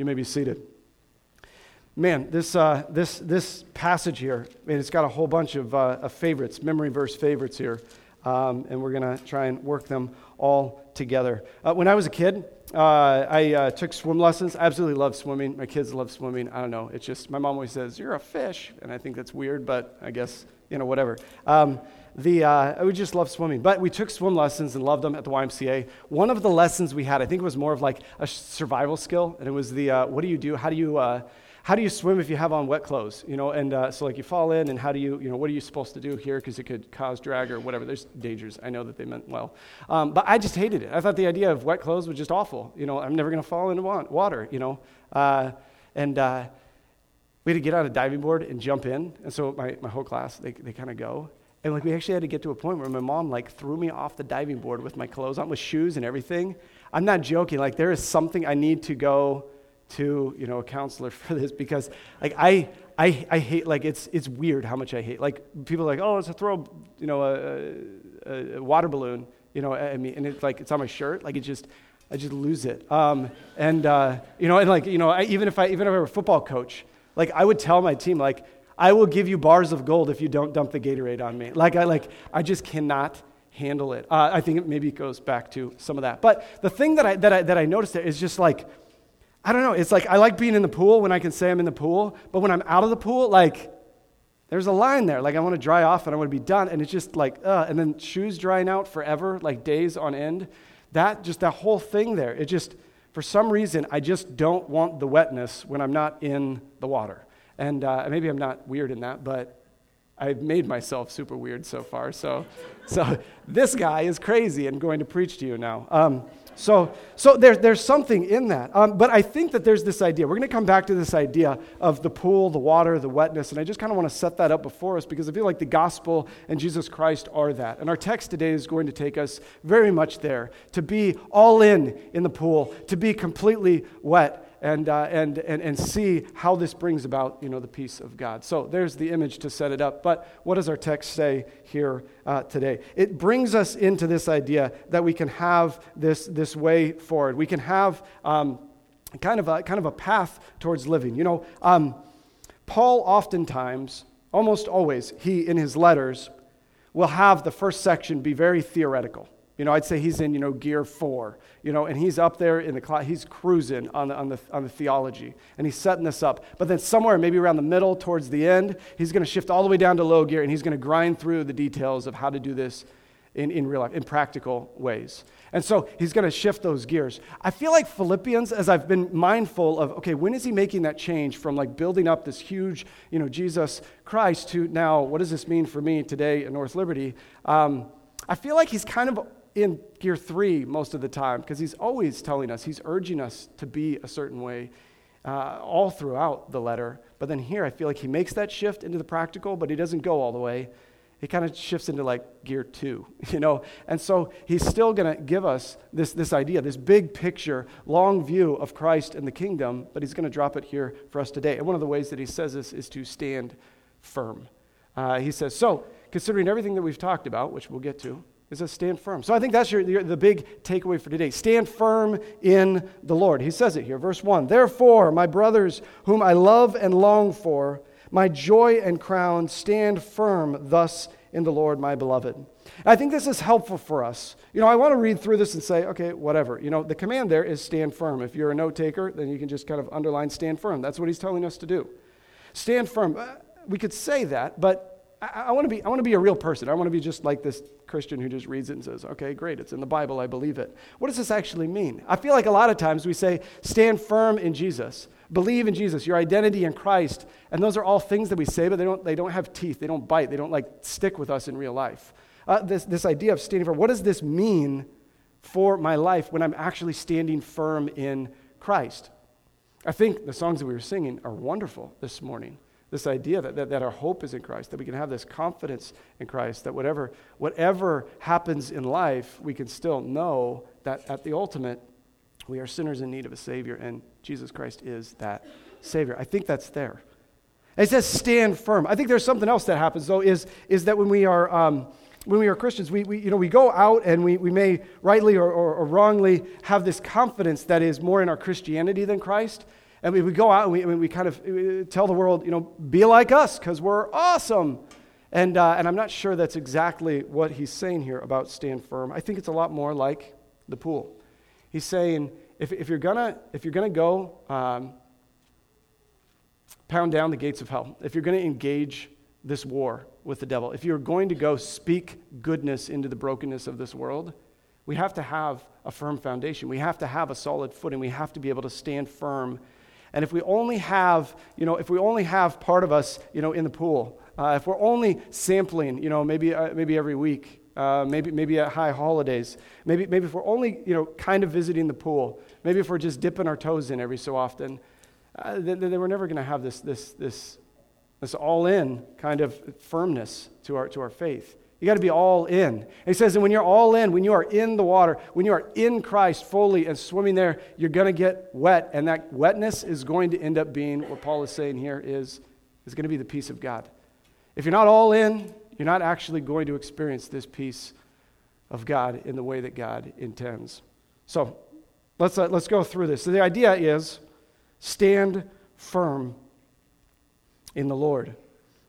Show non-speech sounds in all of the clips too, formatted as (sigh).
You may be seated. Man, this, uh, this, this passage here, man, it's got a whole bunch of, uh, of favorites, memory verse favorites here, um, and we're going to try and work them all together. Uh, when I was a kid, uh, I uh, took swim lessons. I absolutely love swimming. My kids love swimming. I don't know. It's just, my mom always says, You're a fish. And I think that's weird, but I guess, you know, whatever. Um, the, uh, we just love swimming. But we took swim lessons and loved them at the YMCA. One of the lessons we had, I think it was more of like a survival skill, and it was the uh, what do you do? How do you, uh, how do you swim if you have on wet clothes? You know, and uh, so like you fall in, and how do you, you know, what are you supposed to do here? Because it could cause drag or whatever. There's dangers. I know that they meant well. Um, but I just hated it. I thought the idea of wet clothes was just awful. You know, I'm never going to fall into water, you know. Uh, and uh, we had to get on a diving board and jump in. And so my, my whole class, they, they kind of go. And like we actually had to get to a point where my mom like threw me off the diving board with my clothes on, with shoes and everything. I'm not joking. Like there is something I need to go to, you know, a counselor (laughs) for this because like I I, I hate like it's it's weird how much I hate. Like people are like, oh, it's a throw you know a, a, a water balloon, you know, I mean and it's like it's on my shirt. Like it just I just lose it. Um, and uh, you know, and like you know, I, even if I even if I were a football coach, like I would tell my team like I will give you bars of gold if you don't dump the Gatorade on me. Like, I, like, I just cannot handle it. Uh, I think it maybe goes back to some of that. But the thing that I, that, I, that I noticed there is just like, I don't know, it's like I like being in the pool when I can say I'm in the pool, but when I'm out of the pool, like, there's a line there. Like, I want to dry off and I want to be done. And it's just like, uh, and then shoes drying out forever, like days on end. That, just that whole thing there, it just, for some reason, I just don't want the wetness when I'm not in the water. And uh, maybe I'm not weird in that, but I've made myself super weird so far. So, so this guy is crazy and going to preach to you now. Um, so, so there, there's something in that. Um, but I think that there's this idea. We're going to come back to this idea of the pool, the water, the wetness. And I just kind of want to set that up before us because I feel like the gospel and Jesus Christ are that. And our text today is going to take us very much there to be all in in the pool, to be completely wet and, uh, and, and, and see how this brings about you know, the peace of God. So there's the image to set it up. But what does our text say here uh, today? It brings us into this idea that we can have this, this way forward. We can have um, kind, of a, kind of a path towards living. You know, um, Paul oftentimes, almost always, he in his letters will have the first section be very theoretical. You know, I'd say he's in, you know, gear four, you know, and he's up there in the he's cruising on the, on, the, on the theology, and he's setting this up. But then somewhere, maybe around the middle, towards the end, he's going to shift all the way down to low gear, and he's going to grind through the details of how to do this in, in real life, in practical ways. And so he's going to shift those gears. I feel like Philippians, as I've been mindful of, okay, when is he making that change from like building up this huge, you know, Jesus Christ to now, what does this mean for me today in North Liberty? Um, I feel like he's kind of in gear three most of the time because he's always telling us, he's urging us to be a certain way uh, all throughout the letter. But then here, I feel like he makes that shift into the practical, but he doesn't go all the way. He kind of shifts into like gear two, (laughs) you know? And so he's still going to give us this, this idea, this big picture, long view of Christ and the kingdom, but he's going to drop it here for us today. And one of the ways that he says this is to stand firm. Uh, he says, So, considering everything that we've talked about, which we'll get to, is to stand firm. So I think that's your, your, the big takeaway for today. Stand firm in the Lord. He says it here, verse 1. Therefore, my brothers, whom I love and long for, my joy and crown, stand firm thus in the Lord, my beloved. I think this is helpful for us. You know, I want to read through this and say, okay, whatever. You know, the command there is stand firm. If you're a note taker, then you can just kind of underline stand firm. That's what he's telling us to do. Stand firm. Uh, we could say that, but I, I want to be I want to be a real person. I want to be just like this Christian who just reads it and says, "Okay, great, it's in the Bible. I believe it." What does this actually mean? I feel like a lot of times we say, "Stand firm in Jesus." Believe in Jesus, your identity in Christ. And those are all things that we say, but they don't, they don't have teeth. They don't bite. They don't like stick with us in real life. Uh, this, this idea of standing firm, what does this mean for my life when I'm actually standing firm in Christ? I think the songs that we were singing are wonderful this morning this idea that, that, that, our hope is in Christ, that we can have this confidence in Christ, that whatever, whatever happens in life, we can still know that at the ultimate, we are sinners in need of a Savior, and Jesus Christ is that Savior. I think that's there. it says stand firm. I think there's something else that happens, though, is, is that when we are. Um, when we are Christians, we, we, you know, we go out and we, we may rightly or, or, or wrongly have this confidence that is more in our Christianity than Christ. And we, we go out and we, we kind of we tell the world, you know, be like us because we're awesome. And, uh, and I'm not sure that's exactly what he's saying here about stand firm. I think it's a lot more like the pool. He's saying, if, if you're going if you're gonna go um, pound down the gates of hell, if you're going to engage this war with the devil, if you're going to go speak goodness into the brokenness of this world, we have to have a firm foundation. We have to have a solid footing. We have to be able to stand firm. And if we only have, you know, if we only have part of us, you know, in the pool, uh, if we're only sampling, you know, maybe, uh, maybe every week, uh, maybe, maybe at high holidays, maybe, maybe if we're only, you know, kind of visiting the pool, maybe if we're just dipping our toes in every so often, uh, then, then we're never going to have this, this, this, this all in kind of firmness to our, to our faith. You got to be all in. And he says, and when you're all in, when you are in the water, when you are in Christ fully and swimming there, you're going to get wet. And that wetness is going to end up being what Paul is saying here is, is going to be the peace of God. If you're not all in, you're not actually going to experience this peace of God in the way that God intends. So let's, uh, let's go through this. So the idea is stand firm in the Lord.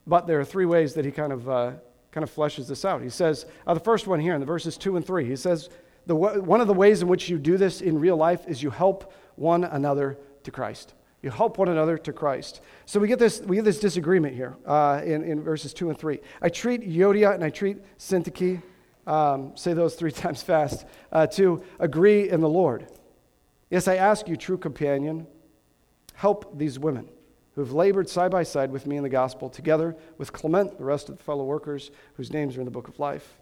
But there are three ways that he kind of, uh, kind of fleshes this out. He says, uh, the first one here in the verses two and three, he says, the, one of the ways in which you do this in real life is you help one another to Christ. You help one another to Christ. So we get this, we get this disagreement here uh, in, in verses 2 and 3. I treat Euodia and I treat Syntyche, um, say those three (laughs) times fast, uh, to agree in the Lord. Yes, I ask you, true companion, help these women who have labored side by side with me in the gospel, together with Clement, the rest of the fellow workers whose names are in the book of life.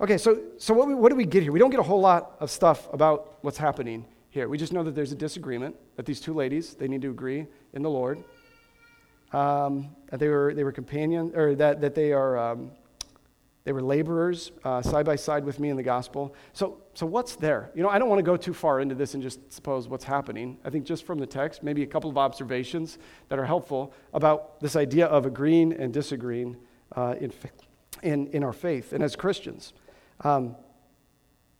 Okay, so, so what, we, what do we get here? We don't get a whole lot of stuff about what's happening here. We just know that there's a disagreement, that these two ladies, they need to agree in the Lord. Um, that they were, they were companions, or that, that they are, um, they were laborers uh, side by side with me in the gospel. So, so what's there? You know, I don't want to go too far into this and just suppose what's happening. I think just from the text, maybe a couple of observations that are helpful about this idea of agreeing and disagreeing uh, in, in, in our faith and as Christians. Um,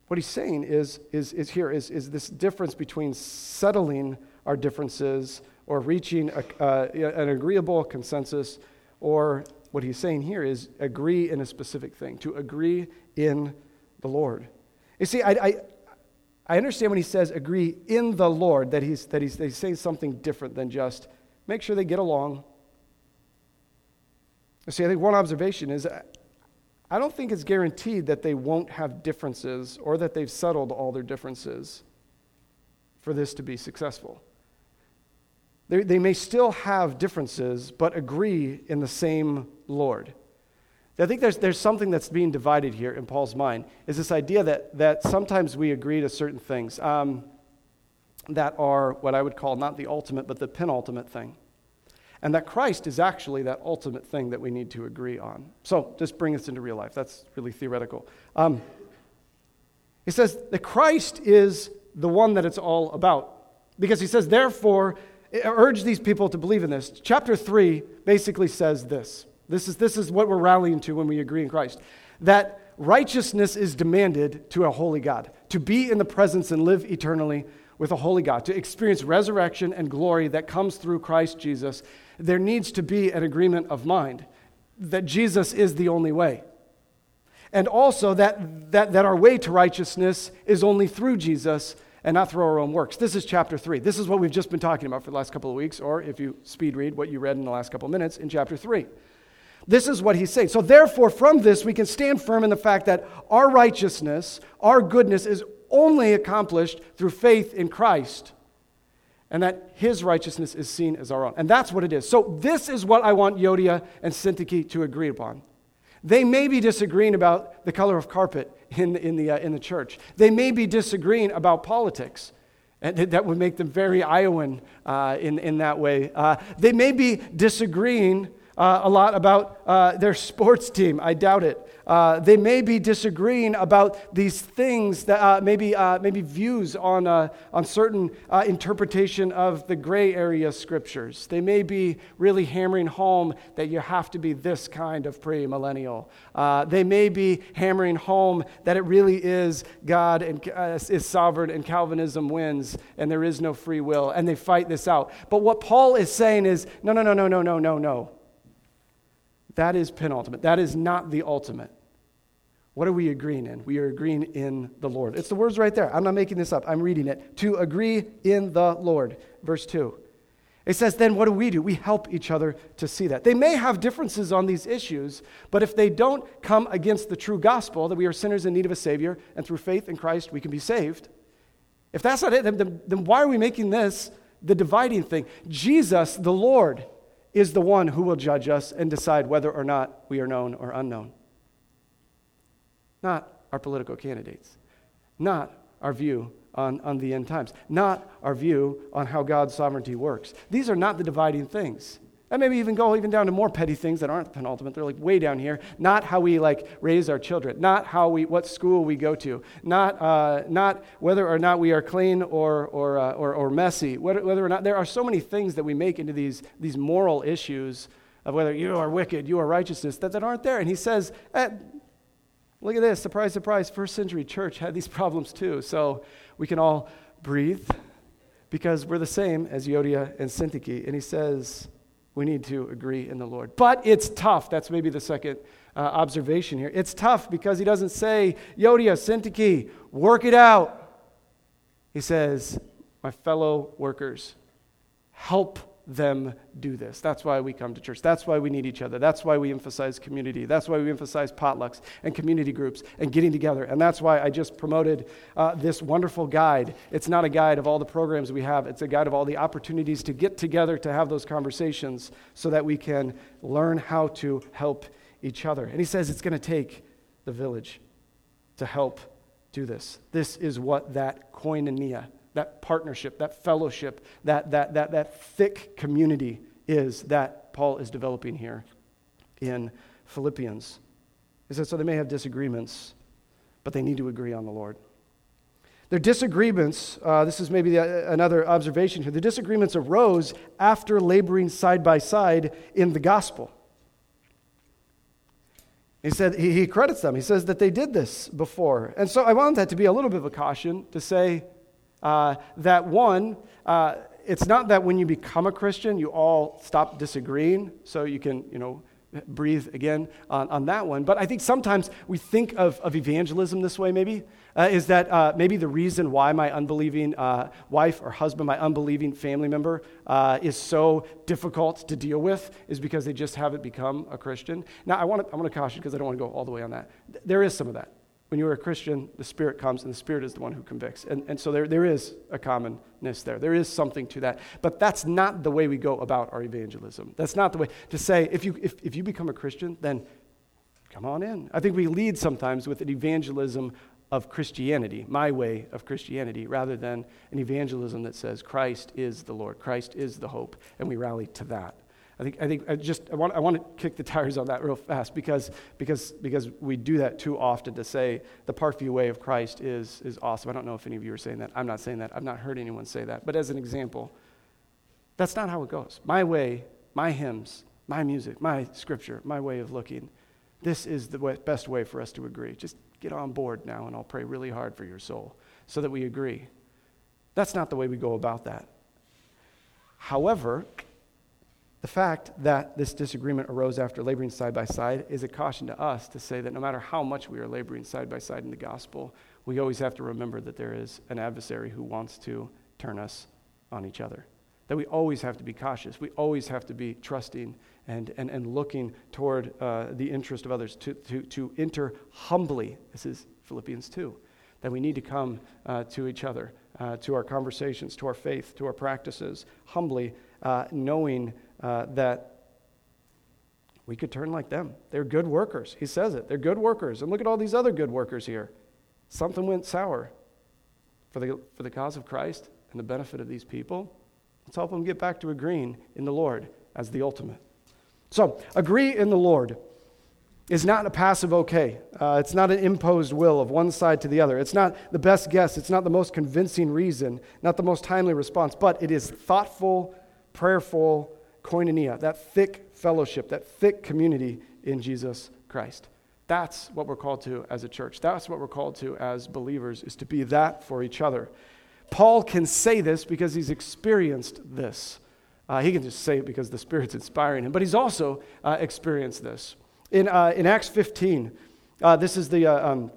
what he's saying is, is, is here is, is this difference between settling our differences or reaching a, uh, an agreeable consensus, or what he's saying here is agree in a specific thing, to agree in the Lord. You see, I, I, I understand when he says agree in the Lord, that he's, that he's, that he's saying something different than just make sure they get along. See, I think one observation is I don't think it's guaranteed that they won't have differences or that they've settled all their differences for this to be successful. They, they may still have differences, but agree in the same Lord. I think there's, there's something that's being divided here in Paul's mind, is this idea that, that sometimes we agree to certain things um, that are what I would call not the ultimate, but the penultimate thing and that Christ is actually that ultimate thing that we need to agree on. So, just bring this into real life. That's really theoretical. Um, he says that Christ is the one that it's all about. Because he says, therefore, urge these people to believe in this. Chapter 3 basically says this. This is, this is what we're rallying to when we agree in Christ. That righteousness is demanded to a holy God. To be in the presence and live eternally with a holy God. To experience resurrection and glory that comes through Christ Jesus there needs to be an agreement of mind that Jesus is the only way. And also that, that, that our way to righteousness is only through Jesus and not through our own works. This is chapter 3. This is what we've just been talking about for the last couple of weeks, or if you speed read what you read in the last couple of minutes in chapter 3. This is what he's saying. So, therefore, from this, we can stand firm in the fact that our righteousness, our goodness, is only accomplished through faith in Christ and that his righteousness is seen as our own. And that's what it is. So, this is what I want Euodia and Syntyche to agree upon. They may be disagreeing about the color of carpet in, in, the, uh, in the church, they may be disagreeing about politics. And that would make them very Iowan uh, in, in that way. Uh, they may be disagreeing uh, a lot about uh, their sports team. I doubt it. Uh, they may be disagreeing about these things that uh, maybe, uh, maybe views on, uh, on certain uh, interpretation of the gray area scriptures. They may be really hammering home that you have to be this kind of premillennial. they may be hammering home that it really is God and, is sovereign and Calvinism wins and there is no free will, and they fight this out. But what Paul is saying is no, no, no, no, no, no, no, no. That is penultimate. That is not the ultimate. What are we agreeing in? We are agreeing in the Lord. It's the words right there. I'm not making this up. I'm reading it. To agree in the Lord. Verse 2. It says, then what do we do? We help each other to see that. They may have differences on these issues, but if they don't come against the true gospel that we are sinners in need of a Savior, and through faith in Christ we can be saved, if that's not it, then, then why are we making this the dividing thing? Jesus, the Lord, is the one who will judge us and decide whether or not we are known or unknown. Not our political candidates, not our view on, on the end times, not our view on how God's sovereignty works. These are not the dividing things. And maybe even go even down to more petty things that aren't penultimate. They're like way down here. Not how we like raise our children. Not how we what school we go to. Not uh, not whether or not we are clean or or uh, or, or, messy. Whether, whether or not there are so many things that we make into these these moral issues of whether you are wicked, you are righteousness that, that aren't there. And he says, eh, look at this. Surprise, surprise. First century church had these (laughs) problems too. So we can all breathe because we're the same as Euodia and Syntyche. And he says we need to agree in the Lord. But it's tough. That's maybe the second uh, observation here. It's tough because he doesn't say, Euodia, Syntyche, work it out. He says, my fellow workers, help them do this. That's why we come to church. That's why we need each other. That's why we emphasize community. That's why we emphasize potlucks and community groups and getting together. And that's why I just promoted uh, this wonderful guide. It's not a guide of all the programs we have, it's a guide of all the opportunities to get together to have those conversations so that we can learn how to help each other. And he says it's going to take the village to help do this. This is what that koinonia that partnership, that fellowship, that, that, that, that thick community is that Paul is developing here in Philippians. He said, so they may have disagreements, but they need to agree on the Lord. Their disagreements, uh, this is maybe the, another observation here, the disagreements arose after laboring side by side in the gospel. He said, he, he credits them. He says that they did this before. And so I want that to be a little bit of a caution to say, uh, that one, uh, it's not that when you become a Christian, you all stop disagreeing, so you can, you know, breathe again on, on that one. But I think sometimes we think of, of evangelism this way, maybe, uh, is that uh, maybe the reason why my unbelieving uh, wife or husband, my unbelieving family member, uh, is so difficult to deal with is because they just haven't become a Christian. Now, I want to I wanna caution because I don't want to go all the way on that. There is some of that when you are a Christian, the Spirit comes and the Spirit is the one who convicts. And, and so there, there is a commonness there. There is something to that. But that's not the way we go about our evangelism. That's not the way to say, if you, if, if you become a Christian, then come on in. I think we lead sometimes with an evangelism of Christianity, my way of Christianity, rather than an evangelism that says Christ is the Lord, Christ is the hope, and we rally to that. I think, I think I just I want, I want to kick the tires on that real fast because, because, because we do that too often to say the Parkview way of Christ is, is awesome. I don't know if any of you are saying that. I'm not saying that. I've not heard anyone say that. But as an example, that's not how it goes. My way, my hymns, my music, my scripture, my way of looking, this is the way, best way for us to agree. Just get on board now, and I'll pray really hard for your soul so that we agree. That's not the way we go about that. However, the fact that this disagreement arose after laboring side by side is a caution to us to say that no matter how much we are laboring side by side in the gospel, we always have to remember that there is an adversary who wants to turn us on each other. That we always have to be cautious. We always have to be trusting and, and, and looking toward uh, the interest of others, to, to, to enter humbly. This is Philippians 2. That we need to come uh, to each other, uh, to our conversations, to our faith, to our practices, humbly, uh, knowing uh, that we could turn like them. They're good workers. He says it. They're good workers. And look at all these other good workers here. Something went sour for the, for the cause of Christ and the benefit of these people. Let's help them get back to agreeing in the Lord as the ultimate. So, agree in the Lord is not a passive okay. Uh, it's not an imposed will of one side to the other. It's not the best guess. It's not the most convincing reason, not the most timely response, but it is thoughtful, prayerful koinonia, that thick fellowship, that thick community in Jesus Christ. That's what we're called to as a church. That's what we're called to as believers, is to be that for each other. Paul can say this because he's experienced this. Uh, he can just say it because the Spirit's inspiring him, but he's also uh, experienced this. In, uh, in Acts 15, uh, this is, the, uh, um,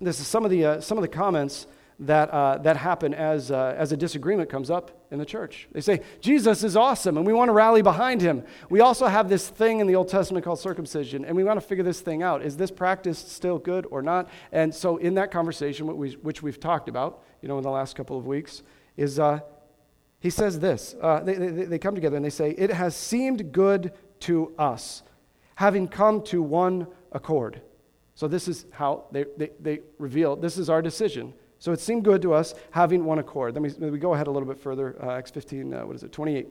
this is some, of the, uh, some of the comments that, uh, that happen as, uh, as a disagreement comes up in the church. They say, Jesus is awesome, and we want to rally behind him. We also have this thing in the Old Testament called circumcision, and we want to figure this thing out. Is this practice still good or not? And so, in that conversation, which we've talked about, you know, in the last couple of weeks, is uh, he says this. Uh, they, they, they come together and they say, It has seemed good to us, having come to one accord. So, this is how they, they, they reveal this is our decision so it seemed good to us having one accord. Then we, we go ahead a little bit further, uh, Acts 15, uh, what is it, 28.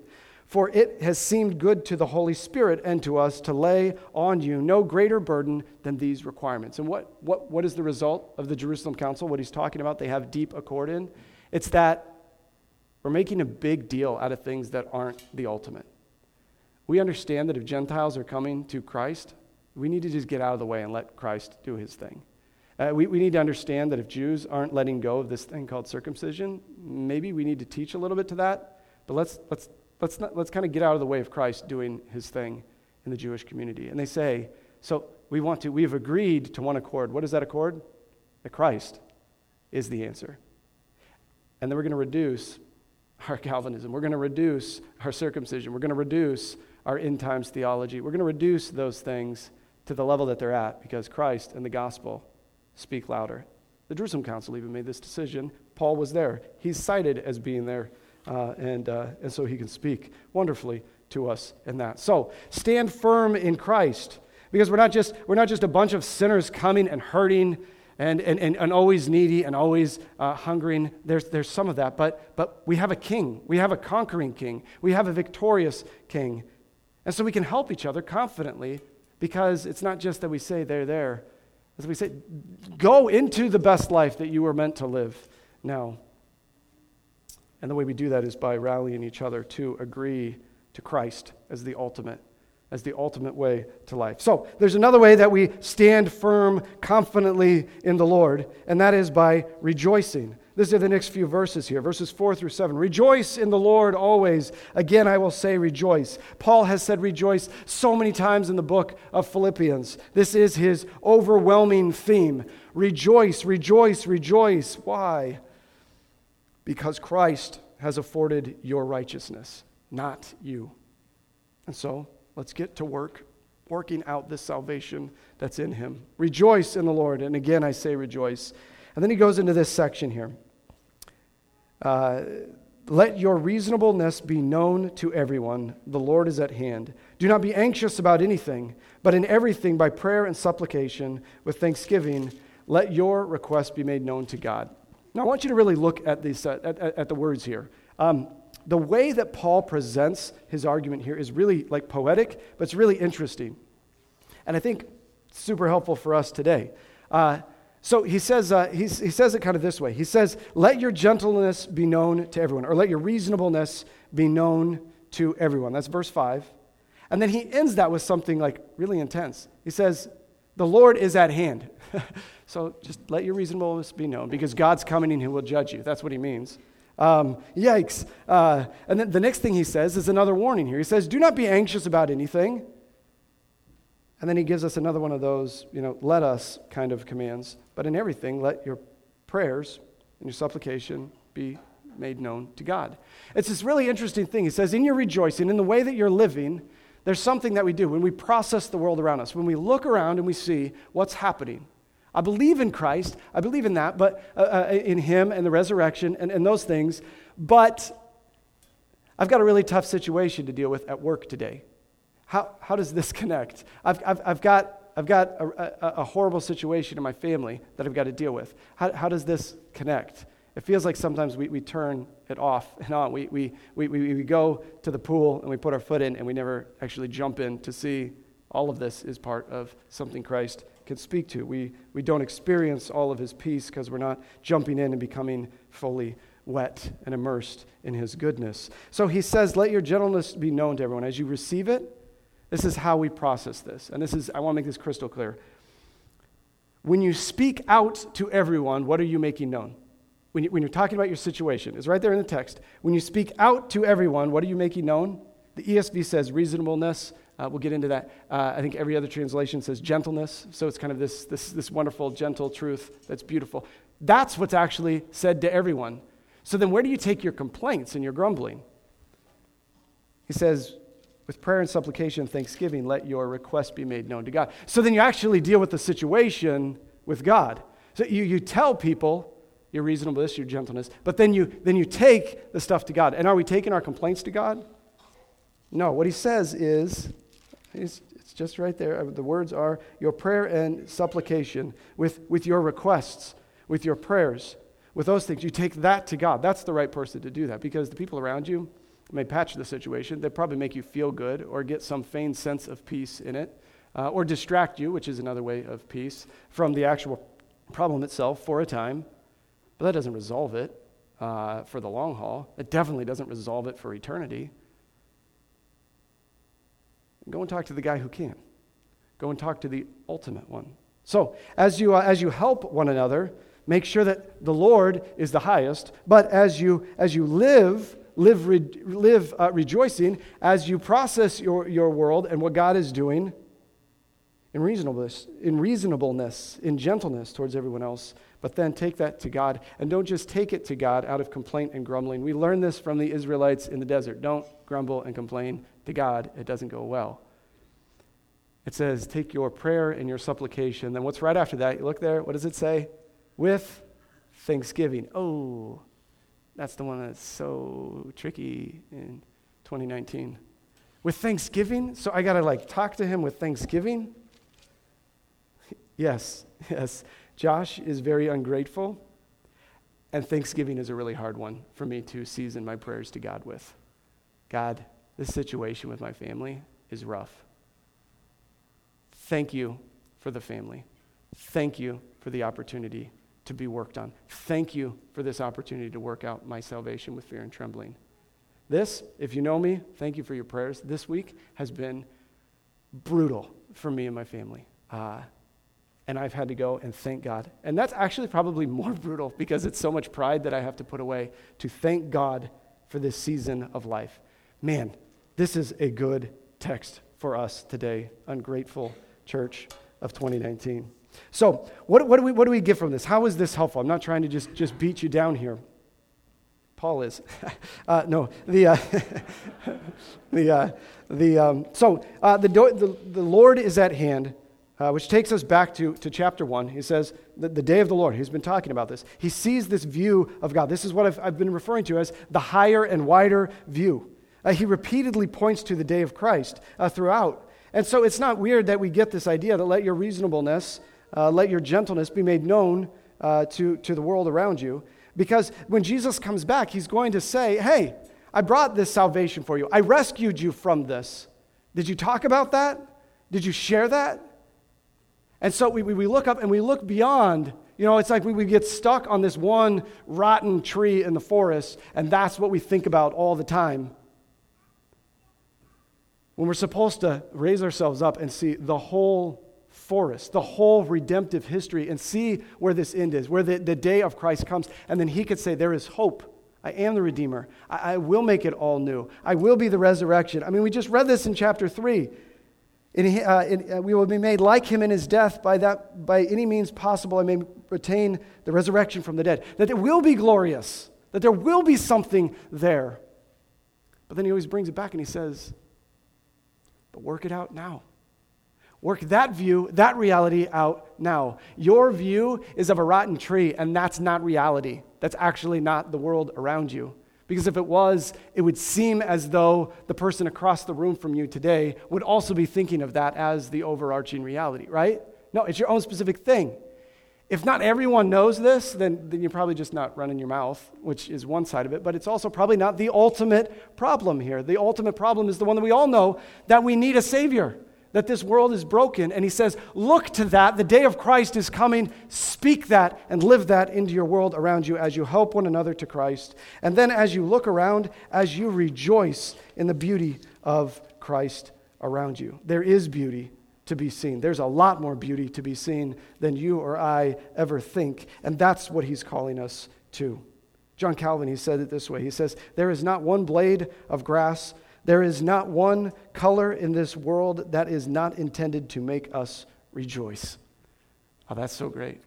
For it has seemed good to the Holy Spirit and to us to lay on you no greater burden than these requirements. And what, what, what is the result of the Jerusalem Council? What he's talking about, they have deep accord in? It's that we're making a big deal out of things that aren't the ultimate. We understand that if Gentiles are coming to Christ, we need to just get out of the way and let Christ do his thing. Uh, we, we need to understand that if Jews aren't letting go of this thing called circumcision, maybe we need to teach a little bit to that. But let's, let's, let's, not, let's kind of get out of the way of Christ doing his thing in the Jewish community. And they say, so we want to, we've agreed to one accord. What is that accord? That Christ is the answer. And then we're going to reduce our (laughs) Calvinism. We're going to reduce our circumcision. We're going to reduce our end times theology. We're going to reduce those things to the level that they're at because Christ and the gospel speak louder. The Jerusalem Council even made this decision. Paul was there. He's cited as being there, uh, and, uh, and so he can speak wonderfully to us in that. So stand firm in Christ because we're not just, we're not just a bunch of sinners coming and hurting and, and, and, and always needy and always uh, hungering. There's, there's some of that, but, but we have a king. We have a conquering king. We have a victorious king. And so we can help each other confidently because it's not just that we say they're there, as we say, go into the best life that you were meant to live now. And the way we do that is by rallying each other to agree to Christ as the ultimate, as the ultimate way to life. So there's another way that we stand firm confidently in the Lord, and that is by rejoicing. These are the next few verses here, verses 4 through 7. Rejoice in the Lord always. Again, I will say rejoice. Paul has said rejoice so many times in the book of Philippians. This is his overwhelming theme. Rejoice, rejoice, rejoice. Why? Because Christ has afforded your righteousness, not you. And so, let's get to work working out this salvation that's in him. Rejoice in the Lord. And again, I say rejoice. And then he goes into this section here. Uh, let your reasonableness be known to everyone. The Lord is at hand. Do not be anxious about anything, but in everything, by prayer and supplication, with thanksgiving, let your request be made known to God. Now, I want you to really look at, these, uh, at, at, the words here. Um, the way that Paul presents his argument here is really like poetic, but it's really interesting. And I think super helpful for us today. Uh, so he says, uh, he says it kind of this way. He says, Let your gentleness be known to everyone, or let your reasonableness be known to everyone. That's verse 5. And then he ends that with something like really intense. He says, The Lord is at hand. (laughs) so just let your reasonableness be known because God's coming and he will judge you. That's what he means. Um, yikes. Uh, and then the next thing he says is another warning here. He says, Do not be anxious about anything. And then he gives us another one of those, you know, let us kind of commands. But in everything, let your prayers and your supplication be made known to God. It's this really interesting thing. He says, in your rejoicing, in the way that you're living, there's something that we do when we process the world around us, when we look around and we see what's happening. I believe in Christ, I believe in that, but uh, uh, in Him and the resurrection and, and those things, but I've got a really tough situation to deal with at work today. How, how does this (laughs) connect? I've, I've, I've got I've got a, a, a, horrible situation in my family that I've got to deal with. How, how does this connect? It feels like sometimes we, we turn it off and on. We, we, we, we go to the pool and we put our foot in and we never actually jump in to see all of this is part of something Christ can speak to. We, we don't experience all of his peace because we're not jumping in and becoming fully wet and immersed in his goodness. So he says, Let your gentleness be known to everyone. As you receive it, this is how we process this. And this is, I want to make this crystal clear. When you speak out to everyone, what are you making known? When, you, when you're talking about your situation, it's right there in the text. When you speak out to everyone, what are you making known? The ESV says reasonableness. Uh, we'll get into that. Uh, I think every other translation says gentleness. So it's kind of this, this, this wonderful, gentle truth that's beautiful. That's what's actually said to everyone. So then, where do you take your complaints and your grumbling? He says, with prayer and supplication and thanksgiving, let your request be made known to God. So then you actually deal with the situation with God. So you, you tell people your reasonableness, your gentleness, but then you, then you take the stuff to God. And are we taking our complaints to God? No. What he says is, it's, it's just right there. The words are your prayer and supplication with, with your requests, with your prayers with those things, you take that to God. That's the right person to do that because the people around you may patch the situation. They probably make you feel good or get some feigned sense of peace in it uh, or distract you, which is another way of peace, from the actual problem itself for a time. But that doesn't resolve it uh, for the long haul. It definitely doesn't resolve it for eternity. Go and talk to the guy who can. Go and talk to the ultimate one. So, as you, uh, as you help one another, Make sure that the Lord is the highest. But as you, as you live, live, re, live uh, rejoicing, as you process your, your world and what God is doing in reasonableness, in reasonableness, in gentleness towards everyone else, but then take that to God. And don't just take it to God out of complaint and grumbling. We learned this from the Israelites in the desert. Don't grumble and complain to God, it doesn't go well. It says, take your prayer and your supplication. Then what's right after that? You look there, what does it say? with thanksgiving. Oh, that's the one that's so tricky in 2019. With thanksgiving, so I got to like talk to him with thanksgiving. Yes, (laughs) yes. Josh is very ungrateful, and thanksgiving is a really hard one for me to season my prayers to God with. God, this situation with my family is rough. Thank you for the family. Thank you for the opportunity to be worked on. Thank you for this opportunity to work out my salvation with fear and trembling. This, if you know me, thank you for your prayers. This week has been brutal for me and my family. Uh, and I've had to go and thank God. And that's actually probably more (laughs) brutal because it's so much pride that I have to put away to thank God for this season of life. Man, this is a good text for us today, ungrateful church of 2019. So, what, what, do we, what do we get from this? How is this helpful? I'm not trying to just, just beat you down here. Paul is. (laughs) uh, no, the, uh, (laughs) the, uh, the, um, so uh, the, the, the Lord is at hand, uh, which takes us back to, to chapter 1. He says, the, the day of the Lord. He's been talking about this. He sees this view of God. This is what I've, I've been referring to as the higher and wider view. Uh, he repeatedly points to the day of Christ throughout. And so it's not weird that we get this idea that let your reasonableness uh, let your gentleness be made known uh, to, to the world around you. Because when Jesus comes back, he's going to say, Hey, I brought this salvation for you. I rescued you from this. Did you talk about that? Did you share that? And so we, we look up and we look beyond. You know, it's like we, we get stuck on this one rotten tree in the forest, and that's what we think about all the time. When we're supposed to raise ourselves up and see the whole forest, the whole redemptive history, and see where this end is, where the, the day of Christ comes. And then he could say, There is hope. I am the Redeemer. I, I will make it all new. I will be the resurrection. I mean, we just read this in chapter 3. In, uh, in, uh, we will be made like him in his death by, that, by any means possible. I may retain the resurrection from the dead. That it will be glorious, that there will be something there. But then he always brings it back and he says, But work it out now. Work that view, that reality out now. Your view is of a rotten tree, and that's not reality. That's actually not the world around you. Because if it was, it would seem as though the person across the room from you today would also be thinking of that as the overarching reality, right? No, it's your own specific thing. If not everyone knows this, then, then you're probably just not running your mouth, which is one side of it, but it's also probably not the ultimate problem here. The ultimate problem is the one that we all know that we need a Savior, that this world is broken. And he says, Look to that. The day of Christ is coming. Speak that and live that into your world around you as you help one another to Christ. And then as you look around, as you rejoice in the beauty of Christ around you. There is beauty to be seen. There's a lot more beauty to be seen than you or I ever think, and that's what he's calling us to. John Calvin, he said it this way He says, There is not one blade of grass, there is not one color in this world that is not intended to make us rejoice. Oh, that's so great.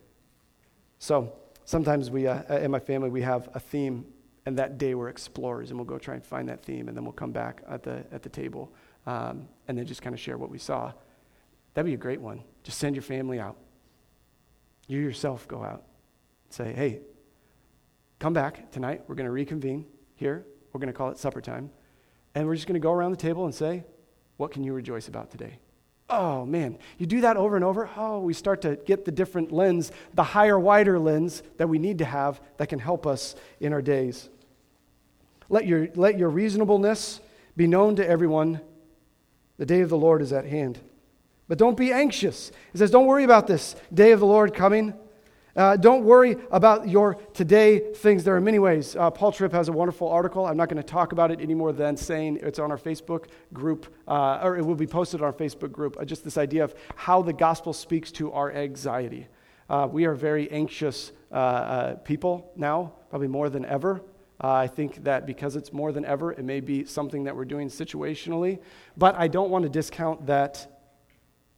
So, sometimes we, uh, in my family, we have a theme, and that day we're explorers, and we'll go try and find that theme, and then we'll come back at the, at the table um, and then just kind of share what we saw. That'd be a great one. Just send your family out. You yourself go out. Say, hey, come back tonight. We're going to reconvene here. We're going to call it supper time. And we're just going to go around the table and say, what can you rejoice about today? Oh, man. You do that over and over. Oh, we start to get the different lens, the higher, wider lens that we need to have that can help us in our days. Let your, let your reasonableness be known to everyone. The day of the Lord is at hand. But don't be anxious. He says, Don't worry about this day of the Lord coming. Uh, don't worry about your today things. There are many ways. Uh, Paul Tripp has a wonderful article. I'm not going to talk about it any more than saying it's on our Facebook group, uh, or it will be posted on our Facebook group. Uh, just this idea of how the gospel speaks to our anxiety. Uh, we are very anxious uh, people now, probably more than ever. I think that because it's more than ever, it may be something that we're doing situationally. But I don't want to discount that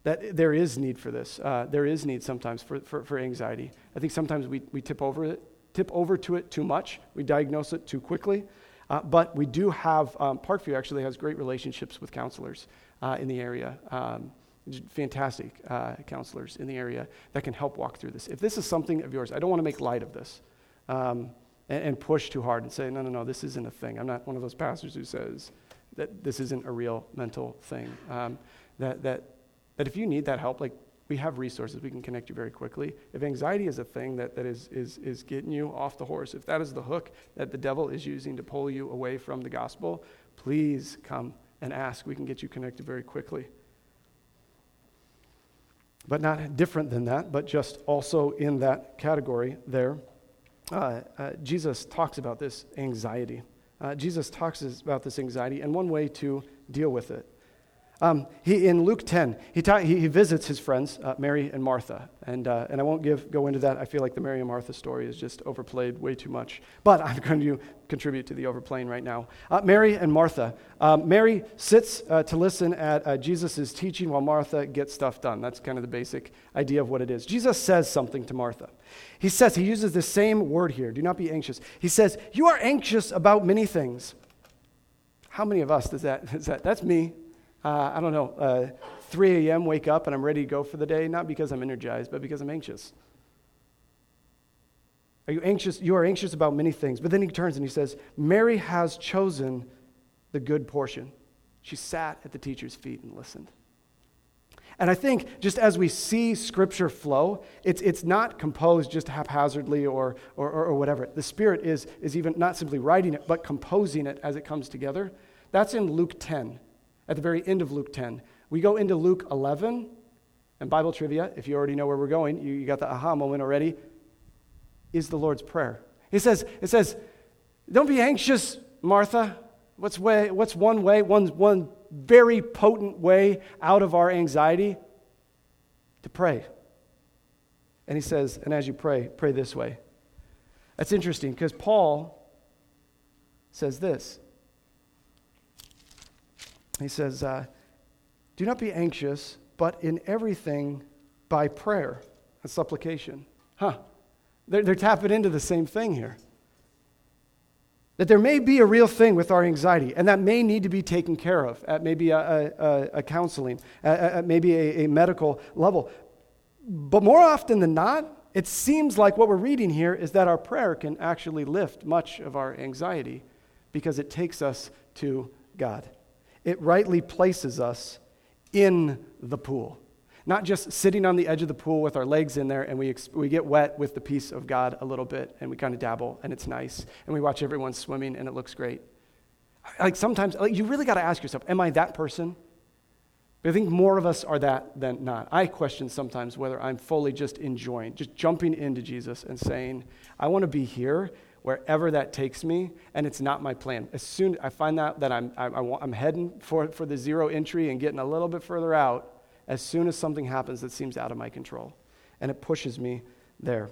that there is need for this. Uh, there is need sometimes for, for, for, anxiety. I think sometimes we, we tip over it, tip over to it too much. We diagnose it too quickly. Uh, but we do have, um, Parkview actually has great relationships with counselors uh, in the area. Um, fantastic uh, counselors in the area that can help walk through this. If this is something of yours, I don't want to make light of this um, and, and push too hard and say, no, no, no, this isn't a thing. I'm not one of those pastors who says that this isn't a real mental thing. Um, that, that that if you need that help, like we have resources, we can connect you very quickly. If anxiety is a thing that, that is, is, is getting you off the horse, if that is the hook that the devil is using to pull you away from the gospel, please come and ask. We can get you connected very quickly. But not different than that, but just also in that category there, uh, uh, Jesus talks about this anxiety. Uh, Jesus talks about this anxiety and one way to deal with it. Um, he, in Luke 10, he, ta- he, he visits his friends, uh, Mary and Martha. And, uh, and I won't give, go into that. I feel like the Mary and Martha story is just overplayed way too much. But I'm going to contribute to the overplaying right now. Uh, Mary and Martha. Um, Mary sits uh, to listen at uh, Jesus' teaching while Martha gets stuff done. That's kind of the basic idea of what it is. Jesus says something to Martha. He says, he uses the same word here do not be anxious. He says, You are anxious about many things. How many of us does that? (laughs) Is that that's me uh, I don't know, uh, 3 a.m., wake up and I'm ready to go for the day, not because I'm energized, but because I'm anxious. Are you anxious? You are anxious about many things. But then he turns and he says, Mary has chosen the good portion. She sat at the teacher's feet and listened. And I think just as we see Scripture flow, it's, it's not composed just haphazardly or, or, or, whatever. The Spirit is, is even not simply writing it, but composing it as it comes together. That's in Luke 10 at the very end of Luke 10. We go into Luke 11, and Bible trivia, if you already know where we're going, you, you got the aha moment already, is the Lord's Prayer. He says, it says, don't be anxious, Martha. What's, way, what's one way, one, one very potent way out of our anxiety? To pray. And he says, and as you pray, pray this way. That's interesting because Paul says this he says, uh, Do not be anxious, but in everything by prayer and supplication. Huh. They're, they're tapping into the same thing here. That there may be a real thing with our anxiety, and that may need to be taken care of at maybe a, a, a counseling, at, at maybe a, a medical level. But more often than not, it seems like what we're reading here is that our prayer can actually lift much of our anxiety because it takes us to God it rightly places us in the pool. Not just sitting on the edge of the pool with our legs in there and we, we get wet with the peace of God a little bit and we kind of dabble and it's nice and we watch everyone swimming and it looks great. Like sometimes, like you really got to ask yourself, am I that person? But I think more of us are that than not. I question sometimes whether I'm fully just enjoying, just jumping into Jesus and saying, I want to be here wherever that takes me, and it's not my plan. As soon I find out that I'm, I, I, I'm heading for, for the zero entry and getting a little bit further out, as soon as something happens that seems out of my control, and it pushes me there.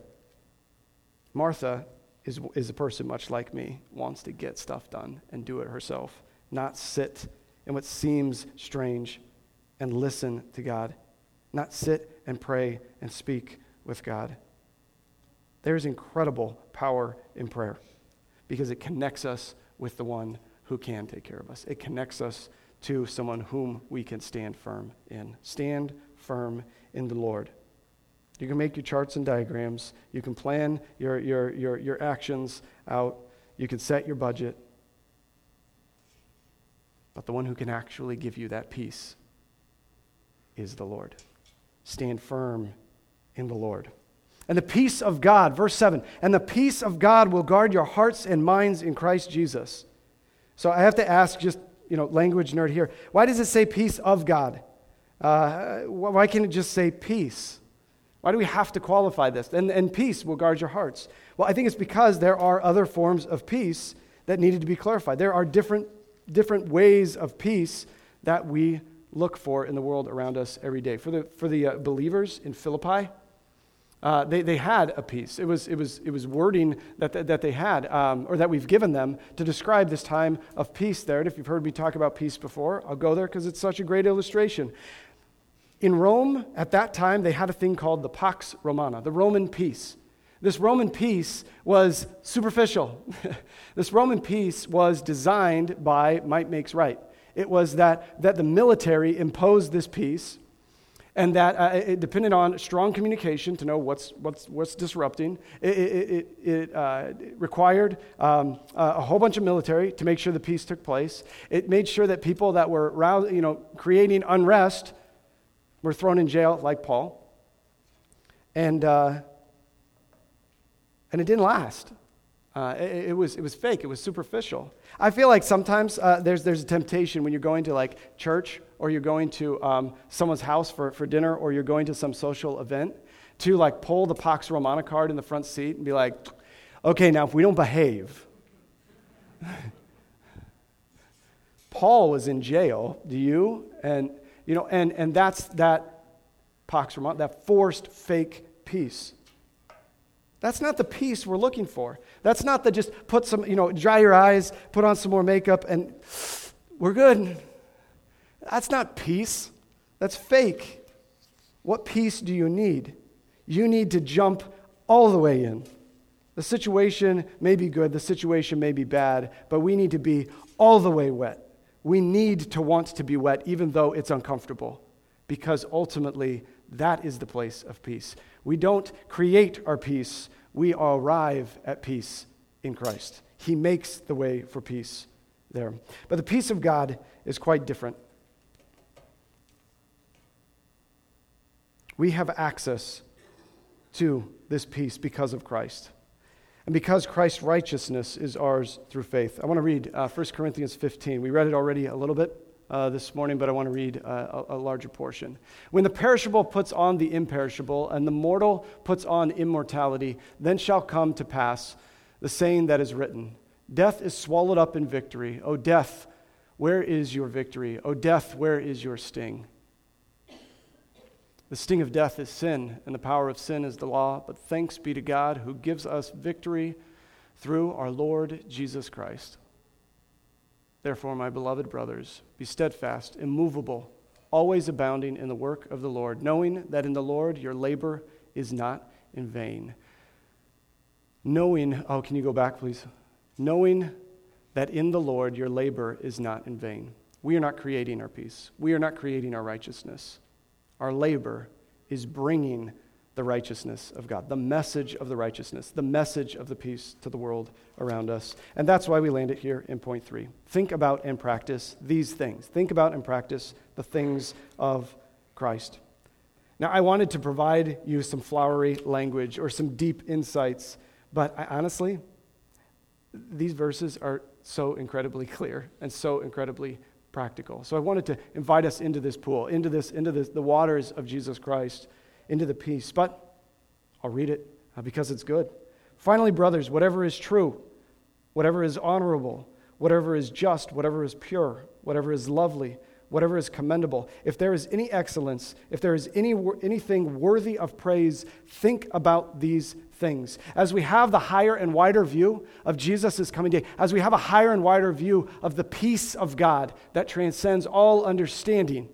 Martha is, is a person much like me, wants to get stuff done and do it herself, not sit in what seems strange and listen to God, not sit and pray and speak with God. There's incredible power in prayer because it connects us with the one who can take care of us. It connects us to someone whom we can stand firm in. Stand firm in the Lord. You can make your charts and diagrams. You can plan your, your, your, your actions out. You can set your budget. But the one who can actually give you that peace is the Lord. Stand firm in the Lord. And the peace of God, verse 7, and the peace of God will guard your hearts and minds in Christ Jesus. So I have to ask, just, you know, language nerd here, why does it say peace of God? Uh, why can't it just say peace? Why do we have to qualify this? And, and peace will guard your hearts. Well, I think it's because there are other forms of peace that needed to be clarified. There are different, different ways of peace that we look for in the world around us every day. For the, for the uh, believers in Philippi, uh, they, they had a peace. It was, it was, it was wording that, that, that they had, um, or that we've given them to describe this time of peace there. And if you've heard me talk about peace before, I'll go there because it's such a great illustration. In Rome, at that time, they had a thing called the Pax Romana, the Roman peace. This Roman peace was superficial. (laughs) this Roman peace was designed by might makes right. It was that, that the military imposed this peace and that uh, it depended on strong communication to know what's, what's, what's disrupting. It, it, it, it uh, required um, a whole bunch of military to make sure the peace took place. It made sure that people that were you know, creating unrest were thrown in jail, like Paul. And, uh, and it didn't last. Uh, it, it, was, it was fake, it was superficial. I feel like sometimes uh, there's, there's a temptation when you're going to like church or you're going to um, someone's house for, for dinner or you're going to some social event to like pull the Pax Romana card in the front seat and be like, okay, now if we don't behave. (laughs) Paul was in jail, do you? And, you know, and, and that's that Pax Romana, that forced fake peace. That's not the peace we're looking for. That's not the just put some, you know, dry your eyes, put on some more makeup, and we're good. That's not peace. That's fake. What peace do you need? You need to jump all the way in. The situation may be good, the situation may be bad, but we need to be all the way wet. We need to want to be wet, even though it's uncomfortable, because ultimately that is the place of peace. We don't create our peace, we arrive at peace in Christ. He makes the way for peace there. But the peace of God is quite different. We have access to this peace because of Christ. And because Christ's righteousness is ours through faith. I want to read uh, 1 Corinthians 15. We read it already a little bit uh, this morning, but I want to read uh, a, a larger portion. When the perishable puts on the imperishable, and the mortal puts on immortality, then shall come to pass the saying that is written Death is swallowed up in victory. O death, where is your victory? O death, where is your sting? The sting of death is sin, and the power of sin is the law. But thanks be to God who gives us victory through our Lord Jesus Christ. Therefore, my beloved brothers, be steadfast, immovable, always abounding in the work of the Lord, knowing that in the Lord your labor is not in vain. Knowing, oh, can you go back, please? Knowing that in the Lord your labor is not in vain. We are not creating our peace, we are not creating our righteousness. Our labor is bringing the righteousness of God, the message of the righteousness, the message of the peace to the world around us. And that's why we land it here in point three. Think about and practice these things. Think about and practice the things of Christ. Now, I wanted to provide you some flowery language or some deep insights, but I, honestly, these verses are so incredibly (laughs) clear and so incredibly practical. So I wanted to invite us into this pool, into this, into this, the waters of Jesus Christ, into the peace. But I'll read it uh, because it's good. Finally, brothers, whatever is true, whatever is honorable, whatever is just, whatever is pure, whatever is lovely, whatever is commendable, if there is any excellence, if there is any, anything worthy of praise, think about these things. As we have the higher and wider view of Jesus' coming day, as we have a higher and wider view of the peace of God that transcends all understanding,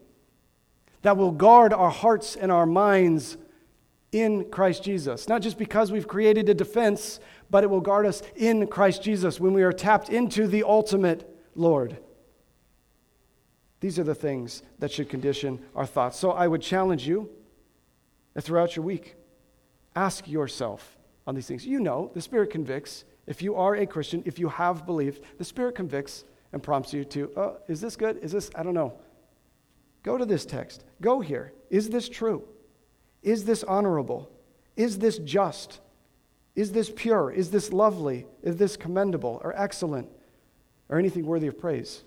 that will guard our hearts and our minds in Christ Jesus. Not just because we've created a defense, but it will guard us in Christ Jesus when we are tapped into the ultimate Lord. These are the things that should condition our thoughts. So I would challenge you uh, throughout your week Ask yourself on these things. You know, the Spirit convicts. If you are a Christian, if you have believed, the Spirit convicts and prompts you to, oh, is this good? Is this, I don't know. Go to this text. Go here. Is this true? Is this honorable? Is this just? Is this pure? Is this lovely? Is this commendable or excellent or anything worthy of praise?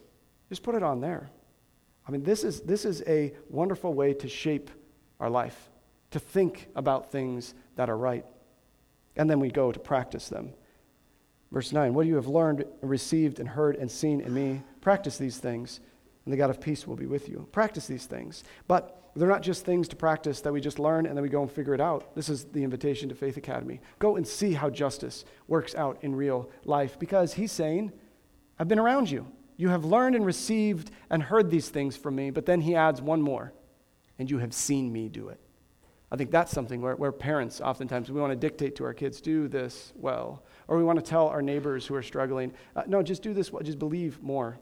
Just put it on there. I mean, this is, this is a wonderful way to shape our life, to think about things that are right. And then we go to practice them. Verse 9 What you have learned, and received, and heard, and seen in me, practice these things, and the God of peace will be with you. Practice these things. But they're not just things to practice that we just learn and then we go and figure it out. This is the invitation to Faith Academy. Go and see how justice works out in real life because he's saying, I've been around you. You have learned and received and heard these things from me, but then he adds one more, and you have seen me do it. I think that's something where, where parents oftentimes we want to dictate to our kids, do this well. Or we want to tell our neighbors who are struggling, uh, no, just do this well, just believe more.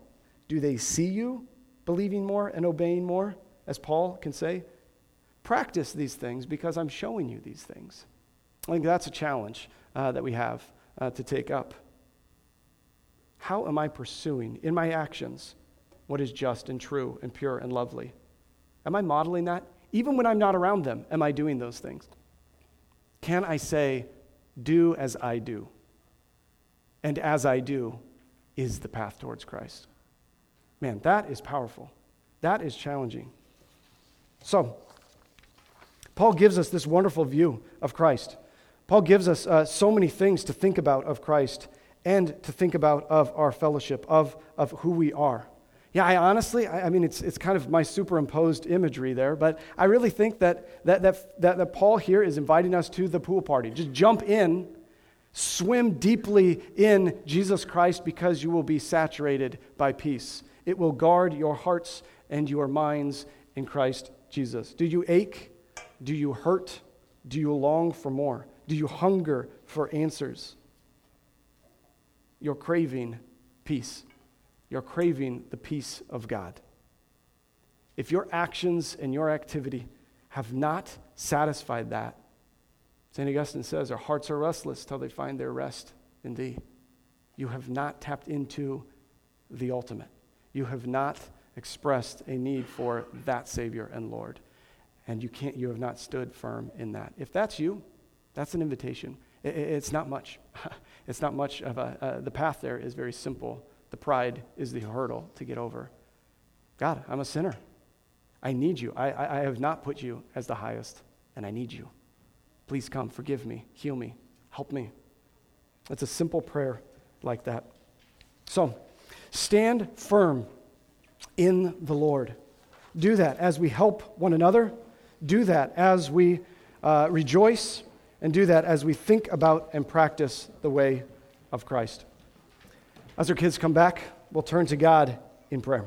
Do they see you believing more and obeying more, as Paul can say? Practice these things because I'm showing you these things. I think that's a challenge uh, that we have uh, to take up. How am I pursuing in my actions what is just and true and pure and lovely? Am I modeling that? Even when I'm not around them, am I doing those things? Can I say, do as I do? And as I do is the path towards Christ. Man, that is powerful. That is challenging. So, Paul gives us this wonderful view of Christ. Paul gives us uh, so many things to think about of Christ and to think about of our fellowship, of, of who we are. Yeah, I honestly, I, I, mean, it's, it's kind of my superimposed imagery there, but I really think that, that, that, that, that Paul here is inviting us to the pool party. Just jump in, swim deeply in Jesus Christ because you will be saturated by peace. It will guard your hearts and your minds in Christ Jesus. Do you ache? Do you hurt? Do you long for more? Do you hunger for answers? You're craving peace. You're craving the peace of God. If your actions and your activity have not satisfied that, St. Augustine says, our hearts are restless till they find their rest in thee. You have not tapped into the ultimate. You have not expressed a need for that Savior and Lord. And you, can't, you have not stood firm in that. If that's you, that's an invitation. it's not much. (laughs) it's not much of a, uh, the path there is very simple the pride is the hurdle to get over. God, I'm a sinner. I need you. I, I, I have not put you as the highest, and I need you. Please come, forgive me, heal me, help me. It's a simple prayer like that. So, stand firm in the Lord. Do that as we help one another. Do that as we uh, rejoice. And do that as we think about and practice the way of Christ. As our kids come back, we'll turn to God in prayer.